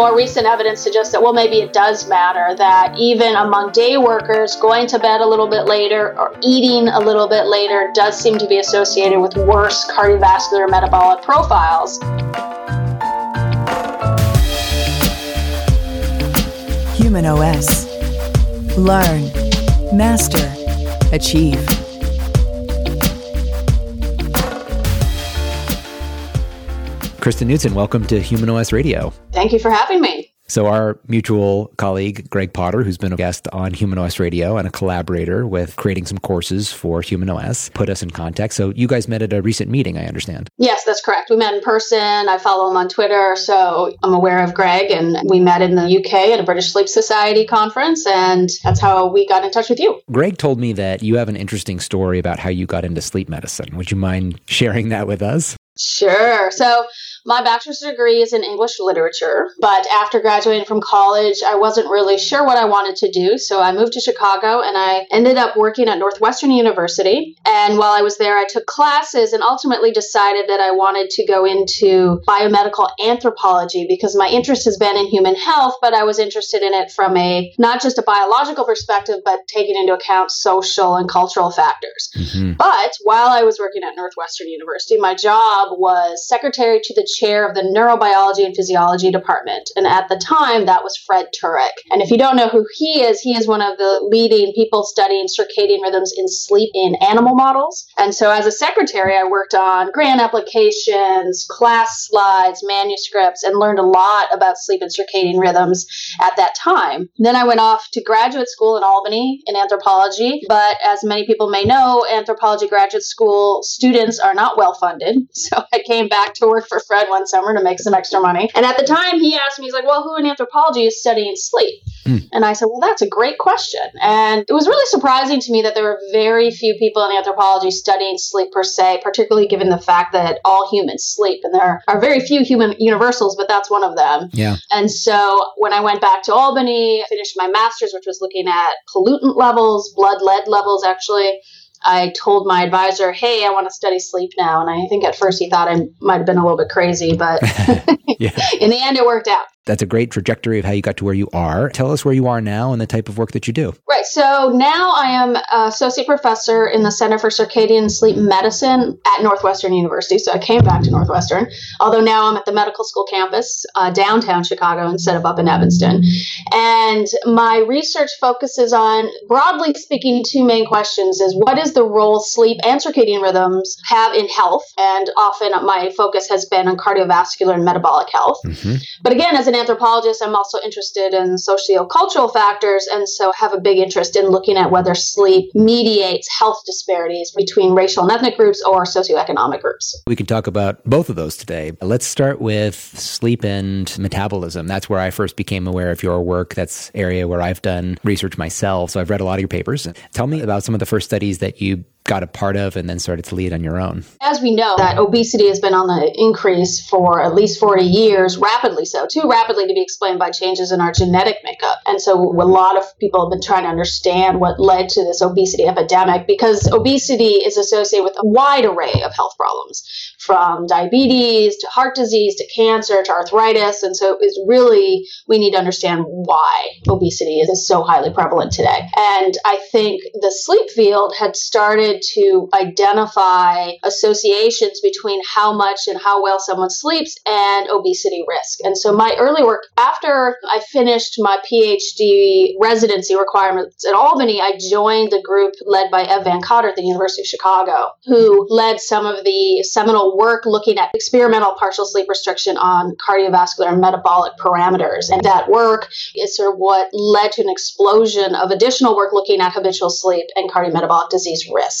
more recent evidence suggests that, well, maybe it does matter that even among day workers, going to bed a little bit later or eating a little bit later does seem to be associated with worse cardiovascular metabolic profiles. Human OS. Learn, master, achieve. Kristen Knutson, welcome to Human OS Radio. Thank you for having me. So, our mutual colleague, Greg Potter, who's been a guest on Human OS Radio and a collaborator with creating some courses for Human OS, put us in contact. So, you guys met at a recent meeting, I understand. Yes, that's correct. We met in person. I follow him on Twitter, so I'm aware of Greg. And we met in the UK at a British Sleep Society conference, and that's how we got in touch with you. Greg told me that you have an interesting story about how you got into sleep medicine. Would you mind sharing that with us? Sure. So, my bachelor's degree is in English literature, but after graduating from college, I wasn't really sure what I wanted to do. So I moved to Chicago and I ended up working at Northwestern University. And while I was there, I took classes and ultimately decided that I wanted to go into biomedical anthropology because my interest has been in human health, but I was interested in it from a not just a biological perspective, but taking into account social and cultural factors. Mm-hmm. But while I was working at Northwestern University, my job was secretary to the chair of the neurobiology and physiology department. And at the time, that was Fred Turek. And if you don't know who he is, he is one of the leading people studying circadian rhythms in sleep in animal models. And so as a secretary, I worked on grant applications, class slides, manuscripts, and learned a lot about sleep and circadian rhythms at that time. Then I went off to graduate school in Albany in anthropology. But as many people may know, anthropology graduate school students are not well funded. So I came back to work for Fred one summer to make some extra money. And at the time, he asked me, he's like, well, who in anthropology is studying sleep? Mm. And I said, well, that's a great question. And it was really surprising to me that there were very few people in anthropology studying sleep per se, particularly given the fact that all humans sleep. And there are very few human universals, but that's one of them. Yeah. And so when I went back to Albany, I finished my master's, which was looking at pollutant levels, blood lead levels, actually. I told my advisor, "Hey, I want to study sleep now." And I think at first he thought I might have been a little bit crazy, but in the end, it worked out. That's a great trajectory of how you got to where you are. Tell us where you are now and the type of work that you do. Right. So now I am associate professor in the Center for Circadian Sleep Medicine at Northwestern University. So I came back to Northwestern, although now I'm at the medical school campus uh, downtown Chicago instead of up in Evanston. And my research focuses on, broadly speaking, two main questions: is what is the role sleep and circadian rhythms have in health, and often my focus has been on cardiovascular and metabolic health. Mm-hmm. But again, as an anthropologist, I'm also interested in sociocultural factors, and so have a big interest in looking at whether sleep mediates health disparities between racial and ethnic groups or socioeconomic groups. We can talk about both of those today. Let's start with sleep and metabolism. That's where I first became aware of your work. That's area where I've done research myself. So I've read a lot of your papers. Tell me about some of the first studies that you got a part of and then started to lead on your own? As we know, that obesity has been on the increase for at least 40 years, rapidly so, too rapidly to be explained by changes in our genetic makeup. And so a lot of people have been trying to understand what led to this obesity epidemic because obesity is associated with a wide array of health problems from diabetes to heart disease to cancer to arthritis. And so it's really, we need to understand why obesity is so highly prevalent today. And I think the sleep field had started to identify associations between how much and how well someone sleeps and obesity risk. And so my early work, after I finished my PhD residency requirements at Albany, I joined the group led by Eve Van Cauter at the University of Chicago, who led some of the seminal work looking at experimental partial sleep restriction on cardiovascular and metabolic parameters. And that work is sort of what led to an explosion of additional work looking at habitual sleep and cardiometabolic disease risk.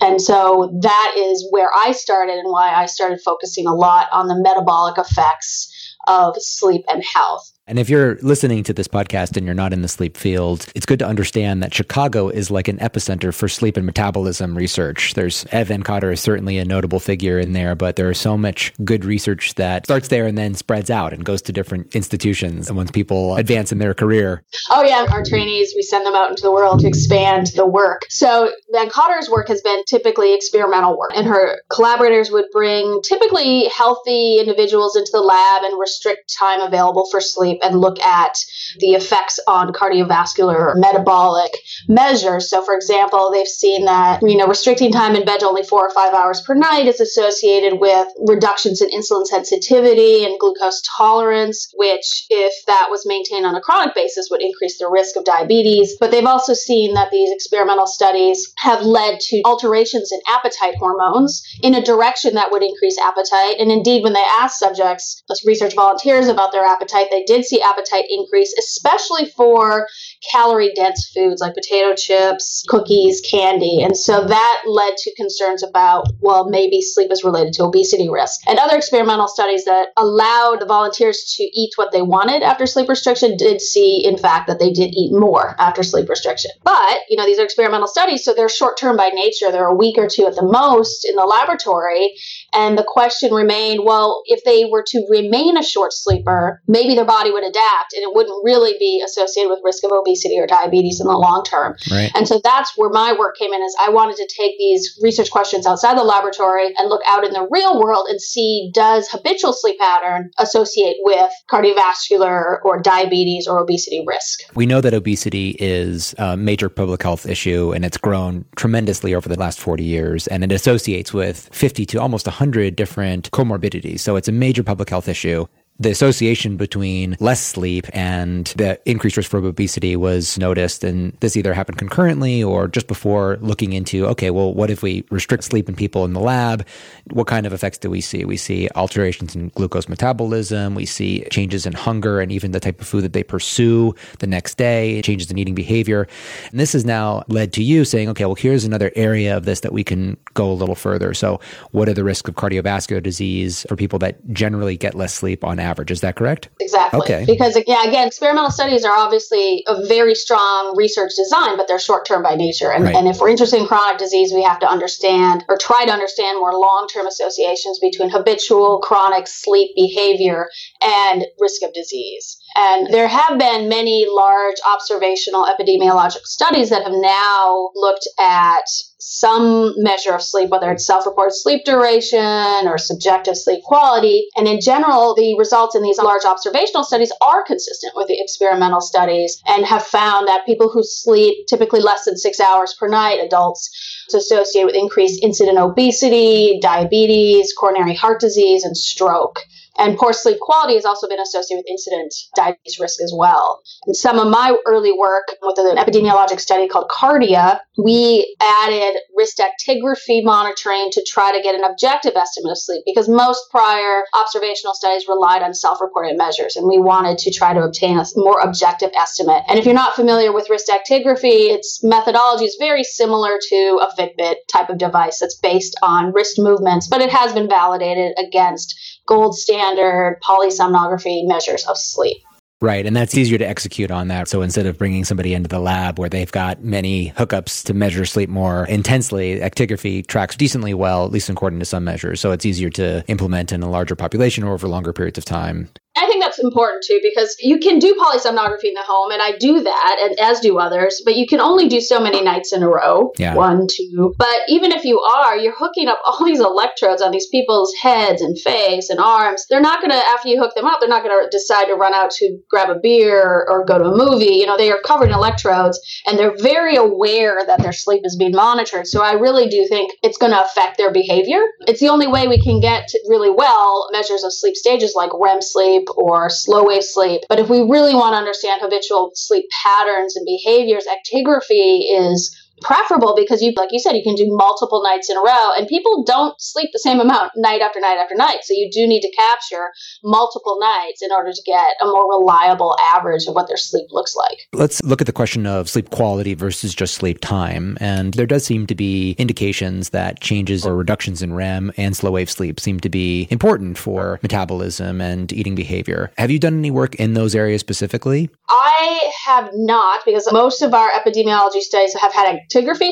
And so that is where I started and why I started focusing a lot on the metabolic effects of sleep and health. And if you're listening to this podcast and you're not in the sleep field, it's good to understand that Chicago is like an epicenter for sleep and metabolism research. There's Ed Van Cauter is certainly a notable figure in there, but there is so much good research that starts there and then spreads out and goes to different institutions. And once people advance in their career. Oh yeah, our trainees, we send them out into the world to expand the work. So Van Cauter's work has been typically experimental work, and her collaborators would bring typically healthy individuals into the lab and restrict time available for sleep and look at the effects on cardiovascular metabolic measures. So, for example, they've seen that you know restricting time in bed only four or five hours per night is associated with reductions in insulin sensitivity and glucose tolerance, which, if that was maintained on a chronic basis, would increase the risk of diabetes. But they've also seen that these experimental studies have led to alterations in appetite hormones in a direction that would increase appetite. And indeed, when they asked subjects, research volunteers, about their appetite, they did see appetite increase, especially for calorie dense foods like potato chips, cookies, candy. And so that led to concerns about, well, maybe sleep is related to obesity risk. And other experimental studies that allowed the volunteers to eat what they wanted after sleep restriction did see, in fact, that they did eat more after sleep restriction. But, you know, these are experimental studies, so they're short term by nature. They're a week or two at the most in the laboratory. And the question remained well, if they were to remain a short sleeper, maybe their body would adapt and it wouldn't really be associated with risk of obesity or diabetes in the long term. Right. And so that's where my work came in is I wanted to take these research questions outside the laboratory and look out in the real world and see does habitual sleep pattern associate with cardiovascular or diabetes or obesity risk. We know that obesity is a major public health issue and it's grown tremendously over the last 40 years and it associates with 50 to almost 100 different comorbidities. So it's a major public health issue the association between less sleep and the increased risk for obesity was noticed. And this either happened concurrently or just before looking into, okay, well, what if we restrict sleep in people in the lab? What kind of effects do we see? We see alterations in glucose metabolism. We see changes in hunger and even the type of food that they pursue the next day, changes in eating behavior. And this has now led to you saying, okay, well, here's another area of this that we can go a little further. So, what are the risks of cardiovascular disease for people that generally get less sleep on average? Is that correct? Exactly. Okay. Because, yeah, again, experimental studies are obviously a very strong research design, but they're short term by nature. And, Right. and if we're interested in chronic disease, we have to understand or try to understand more long term associations between habitual chronic sleep behavior and risk of disease. And there have been many large observational epidemiologic studies that have now looked at some measure of sleep, whether it's self reported sleep duration or subjective sleep quality. And in general, the results in these large observational studies are consistent with the experimental studies and have found that people who sleep typically less than six hours per night, adults, is associated with increased incident obesity, diabetes, coronary heart disease, and stroke. And poor sleep quality has also been associated with incident diabetes risk as well. And some of my early work with an epidemiologic study called Cardia, we added wrist actigraphy monitoring to try to get an objective estimate of sleep because most prior observational studies relied on self reported measures. And we wanted to try to obtain a more objective estimate. And if you're not familiar with wrist actigraphy, its methodology is very similar to a Fitbit type of device that's based on wrist movements, but it has been validated against gold standard polysomnography measures of sleep. Right. And that's easier to execute on that. So instead of bringing somebody into the lab where they've got many hookups to measure sleep more intensely, actigraphy tracks decently well, at least according to some measures. So it's easier to implement in a larger population or over longer periods of time. I think important too because you can do polysomnography in the home, and I do that, and as do others, but you can only do so many nights in a row. Yeah. One, two. But even if you are, you're hooking up all these electrodes on these people's heads and face and arms. They're not going to, after you hook them up, they're not going to decide to run out to grab a beer or, or go to a movie. You know, they are covered in electrodes, and they're very aware that their sleep is being monitored. So I really do think it's going to affect their behavior. It's the only way we can get really well measures of sleep stages like REM sleep or slow wave sleep. But if we really want to understand habitual sleep patterns and behaviors, actigraphy is preferable because you, like you said, you can do multiple nights in a row and people don't sleep the same amount night after night after night. So you do need to capture multiple nights in order to get a more reliable average of what their sleep looks like. Let's look at the question of sleep quality versus just sleep time. And there does seem to be indications that changes or reductions in REM and slow wave sleep seem to be important for metabolism and eating behavior. Have you done any work in those areas specifically? I have not because most of our epidemiology studies have had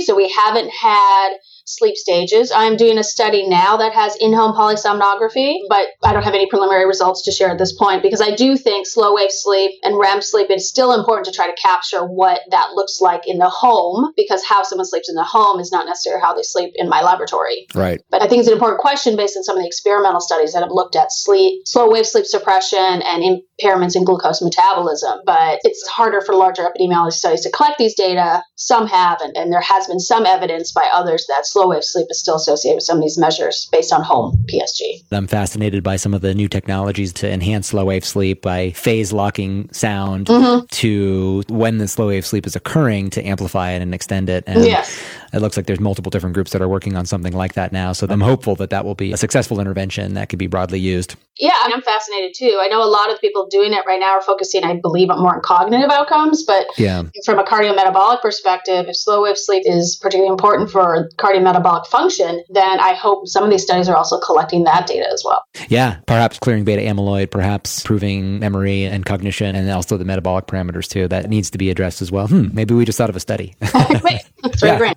so we haven't had sleep stages. I'm doing a study now that has in home polysomnography, but I don't have any preliminary results to share at this point because I do think slow wave sleep and REM sleep is still important to try to capture what that looks like in the home because how someone sleeps in the home is not necessarily how they sleep in my laboratory. Right. But I think it's an important question based on some of the experimental studies that have looked at sleep, slow wave sleep suppression and impairments in glucose metabolism. But it's harder for larger epidemiology studies to collect these data. Some have, and, and there has been some evidence by others that slow wave sleep is still associated with some of these measures based on home PSG. I'm fascinated by some of the new technologies to enhance slow wave sleep by phase locking sound mm-hmm. to when the slow wave sleep is occurring to amplify it and extend it. And yes. It looks like there's multiple different groups that are working on something like that now. So I'm hopeful that that will be a successful intervention that could be broadly used. Yeah, and I'm fascinated too. I know a lot of people doing it right now are focusing, I believe, on more on cognitive outcomes. But yeah. from a cardiometabolic perspective, if slow wave sleep is particularly important for cardiometabolic function, then I hope some of these studies are also collecting that data as well. Yeah, perhaps clearing beta amyloid, perhaps improving memory and cognition, and also the metabolic parameters too. That needs to be addressed as well. Hmm, maybe we just thought of a study. Wait, that's yeah. great.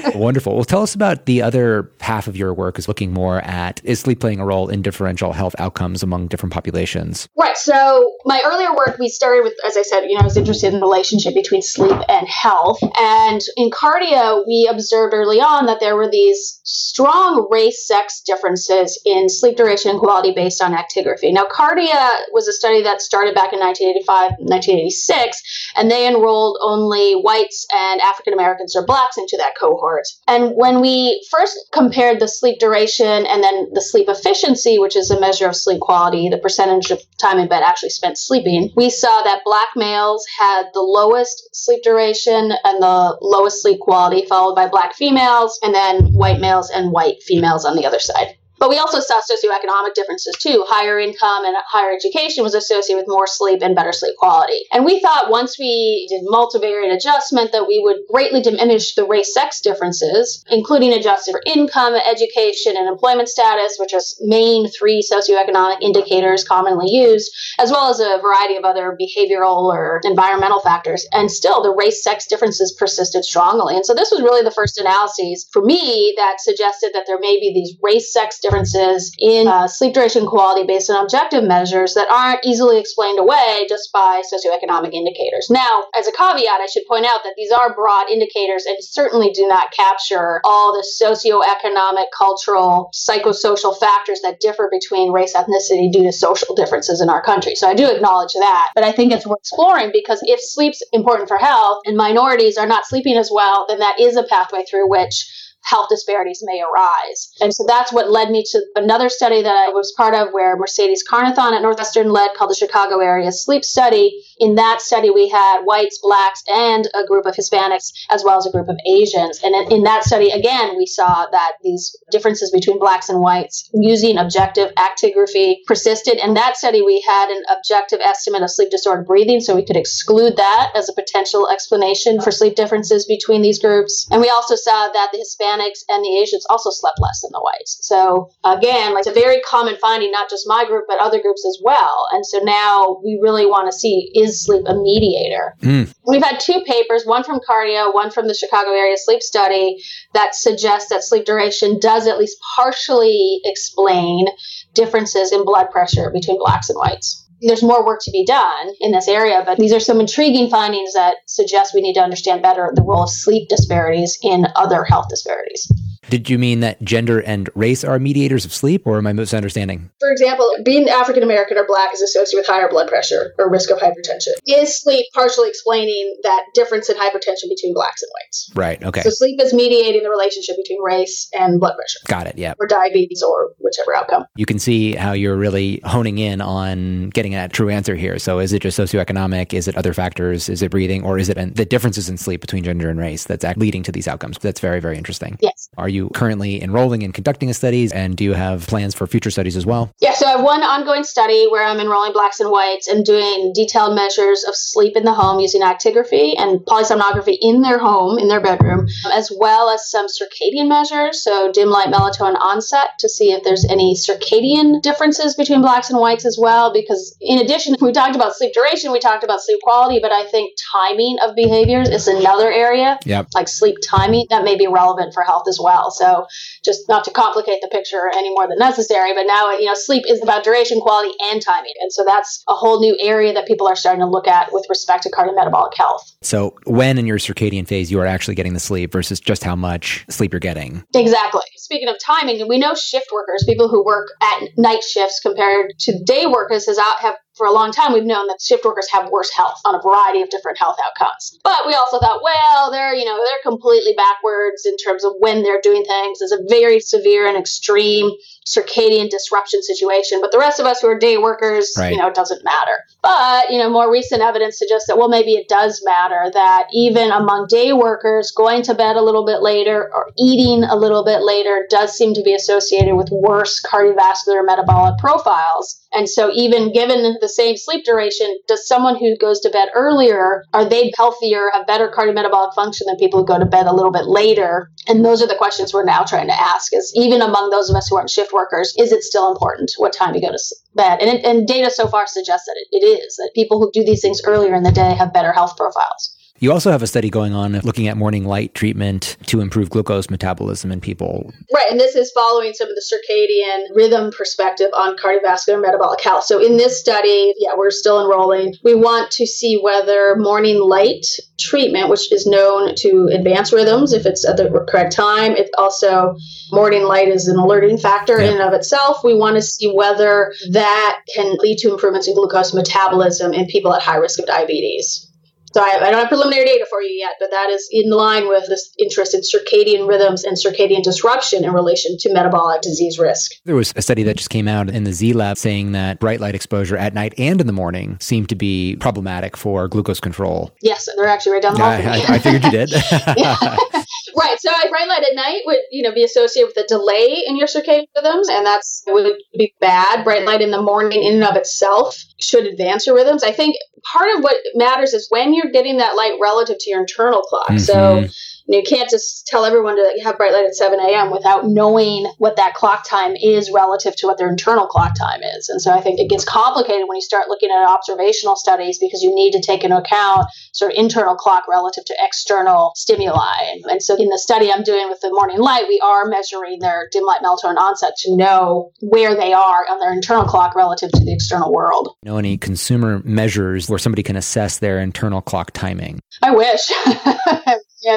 Wonderful. Well, tell us about the other half of your work is looking more at is sleep playing a role in differential health outcomes among different populations? Right. So my earlier work, we started with, as I said, you know, I was interested in the relationship between sleep and health. And in cardia, we observed early on that there were these strong race sex differences in sleep duration and quality based on actigraphy. Now, cardia was a study that started back in 1985, 1986, and they enrolled only whites and African Americans or blacks into that cohort. And when we first compared the sleep duration and then the sleep efficiency, which is a measure of sleep quality, the percentage of time in bed actually spent sleeping, we saw that black males had the lowest sleep duration and the lowest sleep quality, followed by black females, and then white males and white females on the other side. But we also saw socioeconomic differences too. Higher income and higher education was associated with more sleep and better sleep quality. And we thought once we did multivariate adjustment that we would greatly diminish the race sex differences, including adjusted for income, education, and employment status, which are main three socioeconomic indicators commonly used, as well as a variety of other behavioral or environmental factors. And still, the race sex differences persisted strongly. And so this was really the first analyses for me that suggested that there may be these race sex differences differences in uh, sleep duration quality based on objective measures that aren't easily explained away just by socioeconomic indicators. Now, as a caveat, I should point out that these are broad indicators and certainly do not capture all the socioeconomic, cultural, psychosocial factors that differ between race ethnicity due to social differences in our country. So I do acknowledge that, but I think it's worth exploring because if sleep's important for health and minorities are not sleeping as well, then that is a pathway through which health disparities may arise. And so that's what led me to another study that I was part of where Mercedes Carnethon at Northwestern led called the Chicago Area Sleep Study. In that study, we had whites, blacks, and a group of Hispanics, as well as a group of Asians. And in, in that study, again, we saw that these differences between blacks and whites using objective actigraphy persisted. In that study, we had an objective estimate of sleep disordered breathing, so we could exclude that as a potential explanation for sleep differences between these groups. And we also saw that the Hispanics and the Asians also slept less than the whites. So again, like it's a very common finding, not just my group, but other groups as well. And so now we really want to see is sleep a mediator? Mm. We've had two papers, one from Cardia, one from the Chicago Area Sleep Study, that suggests that sleep duration does at least partially explain differences in blood pressure between blacks and whites there's more work to be done in this area, but these are some intriguing findings that suggest we need to understand better the role of sleep disparities in other health disparities. Did you mean that gender and race are mediators of sleep, or am I misunderstanding? For example, being African American or black is associated with higher blood pressure or risk of hypertension. Is sleep partially explaining that difference in hypertension between blacks and whites? Right. Okay. So sleep is mediating the relationship between race and blood pressure. Got it. Yeah. Or diabetes or whichever outcome. You can see how you're really honing in on getting a true answer here. So is it just socioeconomic? Is it other factors? Is it breathing? Or is it the differences in sleep between gender and race that's leading to these outcomes? That's very, very interesting. Yes. Are you currently enrolling and conducting a studies? And do you have plans for future studies as well? Yeah. So I have one ongoing study where I'm enrolling blacks and whites and doing detailed measures of sleep in the home using actigraphy and polysomnography in their home, in their bedroom, as well as some circadian measures. So dim light melatonin onset to see if there's any circadian differences between blacks and whites as well. Because in addition, we talked about sleep duration, we talked about sleep quality, but I think timing of behaviors is another area. Yep. Like sleep timing that may be relevant for health as well. So just not to complicate the picture any more than necessary, but now, you know, sleep is about duration, quality, and timing. And so that's a whole new area that people are starting to look at with respect to cardiometabolic health. So when in your circadian phase you are actually getting the sleep versus just how much sleep you're getting. Exactly. Speaking of timing, we know shift workers, people who work at night shifts compared to day workers, has out have for a long time we've known that shift workers have worse health on a variety of different health outcomes. But we also thought, well, they're, you know, they're completely backwards in terms of when they're doing things. It's a very severe and extreme circadian disruption situation. But the rest of us who are day workers, Right. you know, it doesn't matter. But, you know, more recent evidence suggests that, well, maybe it does matter that even among day workers, going to bed a little bit later or eating a little bit later does seem to be associated with worse cardiovascular metabolic profiles. And so, even given the same sleep duration, does someone who goes to bed earlier, are they healthier, have better cardiometabolic function than people who go to bed a little bit later? And those are the questions we're now trying to ask is even among those of us who aren't shift workers, is it still important what time you go to bed? And, and data so far suggests that it, it is, that people who do these things earlier in the day have better health profiles. You also have a study going on looking at morning light treatment to improve glucose metabolism in people. Right, and this is following some of the circadian rhythm perspective on cardiovascular metabolic health. So in this study, yeah, we're still enrolling. We want to see whether morning light treatment, which is known to advance rhythms if it's at the correct time, it also morning light is an alerting factor in and of itself. We want to see whether that can lead to improvements in glucose metabolism in people at high risk of diabetes. So I, I don't have preliminary data for you yet, but that is in line with this interest in circadian rhythms and circadian disruption in relation to metabolic disease risk. There was a study that just came out in the Zee Lab saying that bright light exposure at night and in the morning seemed to be problematic for glucose control. Yes, they're actually right down the hall. I. I, I figured you did. right. So bright light at night would, you know, be associated with a delay in your circadian rhythms, and that's would be bad. Bright light in the morning, in and of itself, should advance your rhythms. I think part of what matters is when you're getting that light relative to your internal clock. So Mhm. You, know, you can't just tell everyone to have bright light at 7 a.m. without knowing what that clock time is relative to what their internal clock time is. And so I think it gets complicated when you start looking at observational studies because you need to take into account sort of internal clock relative to external stimuli. And so in the study I'm doing with the morning light, we are measuring their dim light melatonin onset to know where they are on their internal clock relative to the external world. know any consumer measures where somebody can assess their internal clock timing? I wish.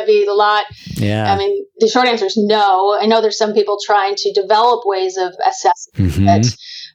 be a lot. Yeah. I mean, the short answer is no. I know there's some people trying to develop ways of assessing Mhm. it.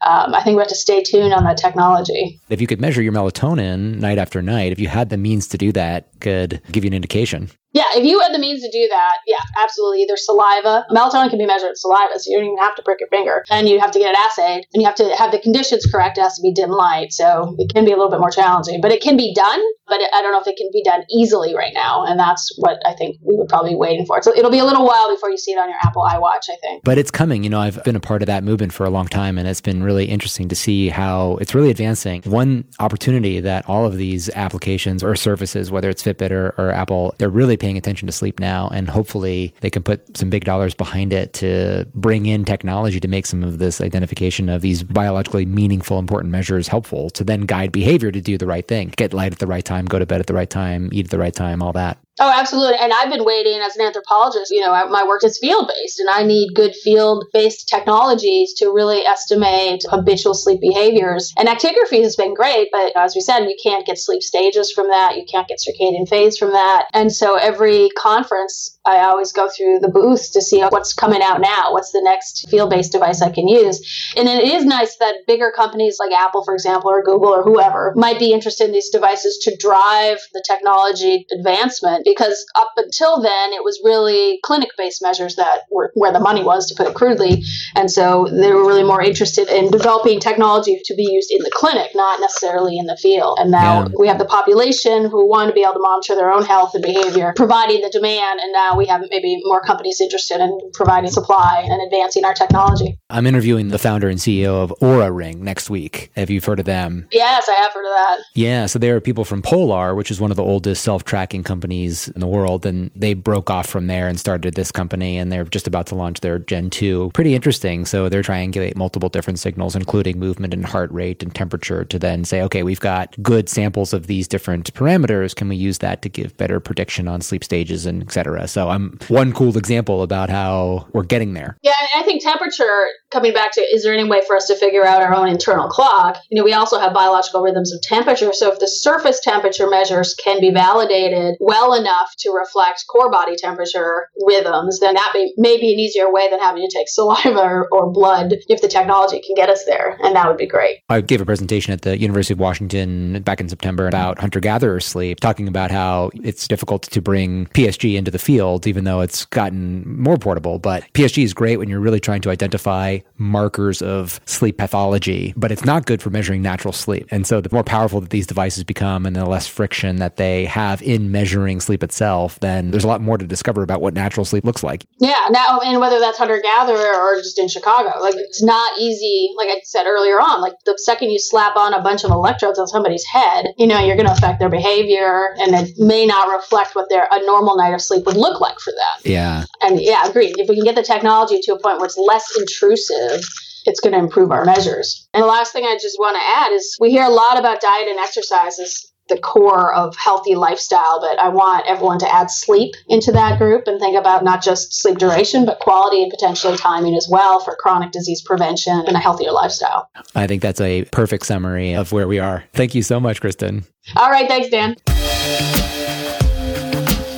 Um, I think we have to stay tuned on that technology. If you could measure your melatonin night after night, if you had the means to do that, could give you an indication. Yeah, if you had the means to do that, yeah, absolutely. Either saliva, melatonin can be measured in saliva, so you don't even have to prick your finger. And you have to get it assayed, and you have to have the conditions correct. It has to be dim light, so it can be a little bit more challenging. But it can be done, but I don't know if it can be done easily right now. And that's what I think we would probably be waiting for. So it'll be a little while before you see it on your Apple iWatch, I think. But it's coming. You know, I've been a part of that movement for a long time, and it's been really interesting to see how it's really advancing. One opportunity that all of these applications or services, whether it's Fitbit or, or Apple, they're really paying attention to sleep now, and hopefully they can put some big dollars behind it to bring in technology to make some of this identification of these biologically meaningful, important measures helpful to then guide behavior to do the right thing, get light at the right time, go to bed at the right time, eat at the right time, all that. Oh, absolutely. And I've been waiting as an anthropologist. You know, my work is field based, and I need good field based technologies to really estimate habitual sleep behaviors. And actigraphy has been great, but as we said, you can't get sleep stages from that. You can't get circadian phase from that. And so every conference, I always go through the booths to see what's coming out now, what's the next field based device I can use. And it is nice that bigger companies like Apple, for example, or Google or whoever might be interested in these devices to drive the technology advancement because up until then, it was really clinic based measures that were where the money was, to put it crudely. And so they were really more interested in developing technology to be used in the clinic, not necessarily in the field. And now yeah. we have the population who want to be able to monitor their own health and behavior, providing the demand. And now we have maybe more companies interested in providing supply and advancing our technology. I'm interviewing the founder and CEO of Oura Ring next week. Have you heard of them? Yes, I have heard of that. Yeah. So there are people from Polar, which is one of the oldest self tracking companies in the world. And they broke off from there and started this company. And they're just about to launch their Gen 2. Pretty interesting. So they're triangulate multiple different signals, including movement and heart rate and temperature, to then say, okay, we've got good samples of these different parameters. Can we use that to give better prediction on sleep stages and et cetera? So I'm one cool example about how we're getting there. Yeah, I think temperature coming back to is there any way for us to figure out our own internal clock? You know, we also have biological rhythms of temperature. So if the surface temperature measures can be validated well enough to reflect core body temperature rhythms, then that may, may be an easier way than having to take saliva or, or blood if the technology can get us there. And that would be great. I gave a presentation at the University of Washington back in September about hunter gatherer sleep, talking about how it's difficult to bring PSG into the field, even though it's gotten more portable. But PSG is great when you're really trying to identify markers of sleep pathology, but it's not good for measuring natural sleep. And so the more powerful that these devices become and the less friction that they have in measuring sleep itself, then there's a lot more to discover about what natural sleep looks like. Yeah. Now, and whether that's hunter gatherer or just in Chicago, like it's not easy. Like I said earlier on, like the second you slap on a bunch of electrodes on somebody's head, you know, you're going to affect their behavior and it may not reflect what their a normal night of sleep would look like for them. Yeah. And yeah, agreed. If we can get the technology to a point where it's less intrusive it's going to improve our measures. And the last thing I just want to add is we hear a lot about diet and exercise as the core of healthy lifestyle, but I want everyone to add sleep into that group and think about not just sleep duration, but quality and potentially timing as well for chronic disease prevention and a healthier lifestyle. I think that's a perfect summary of where we are. Thank you so much, Kristen. All right. Thanks, Dan.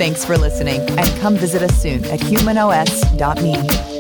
Thanks for listening and come visit us soon at humanos.me.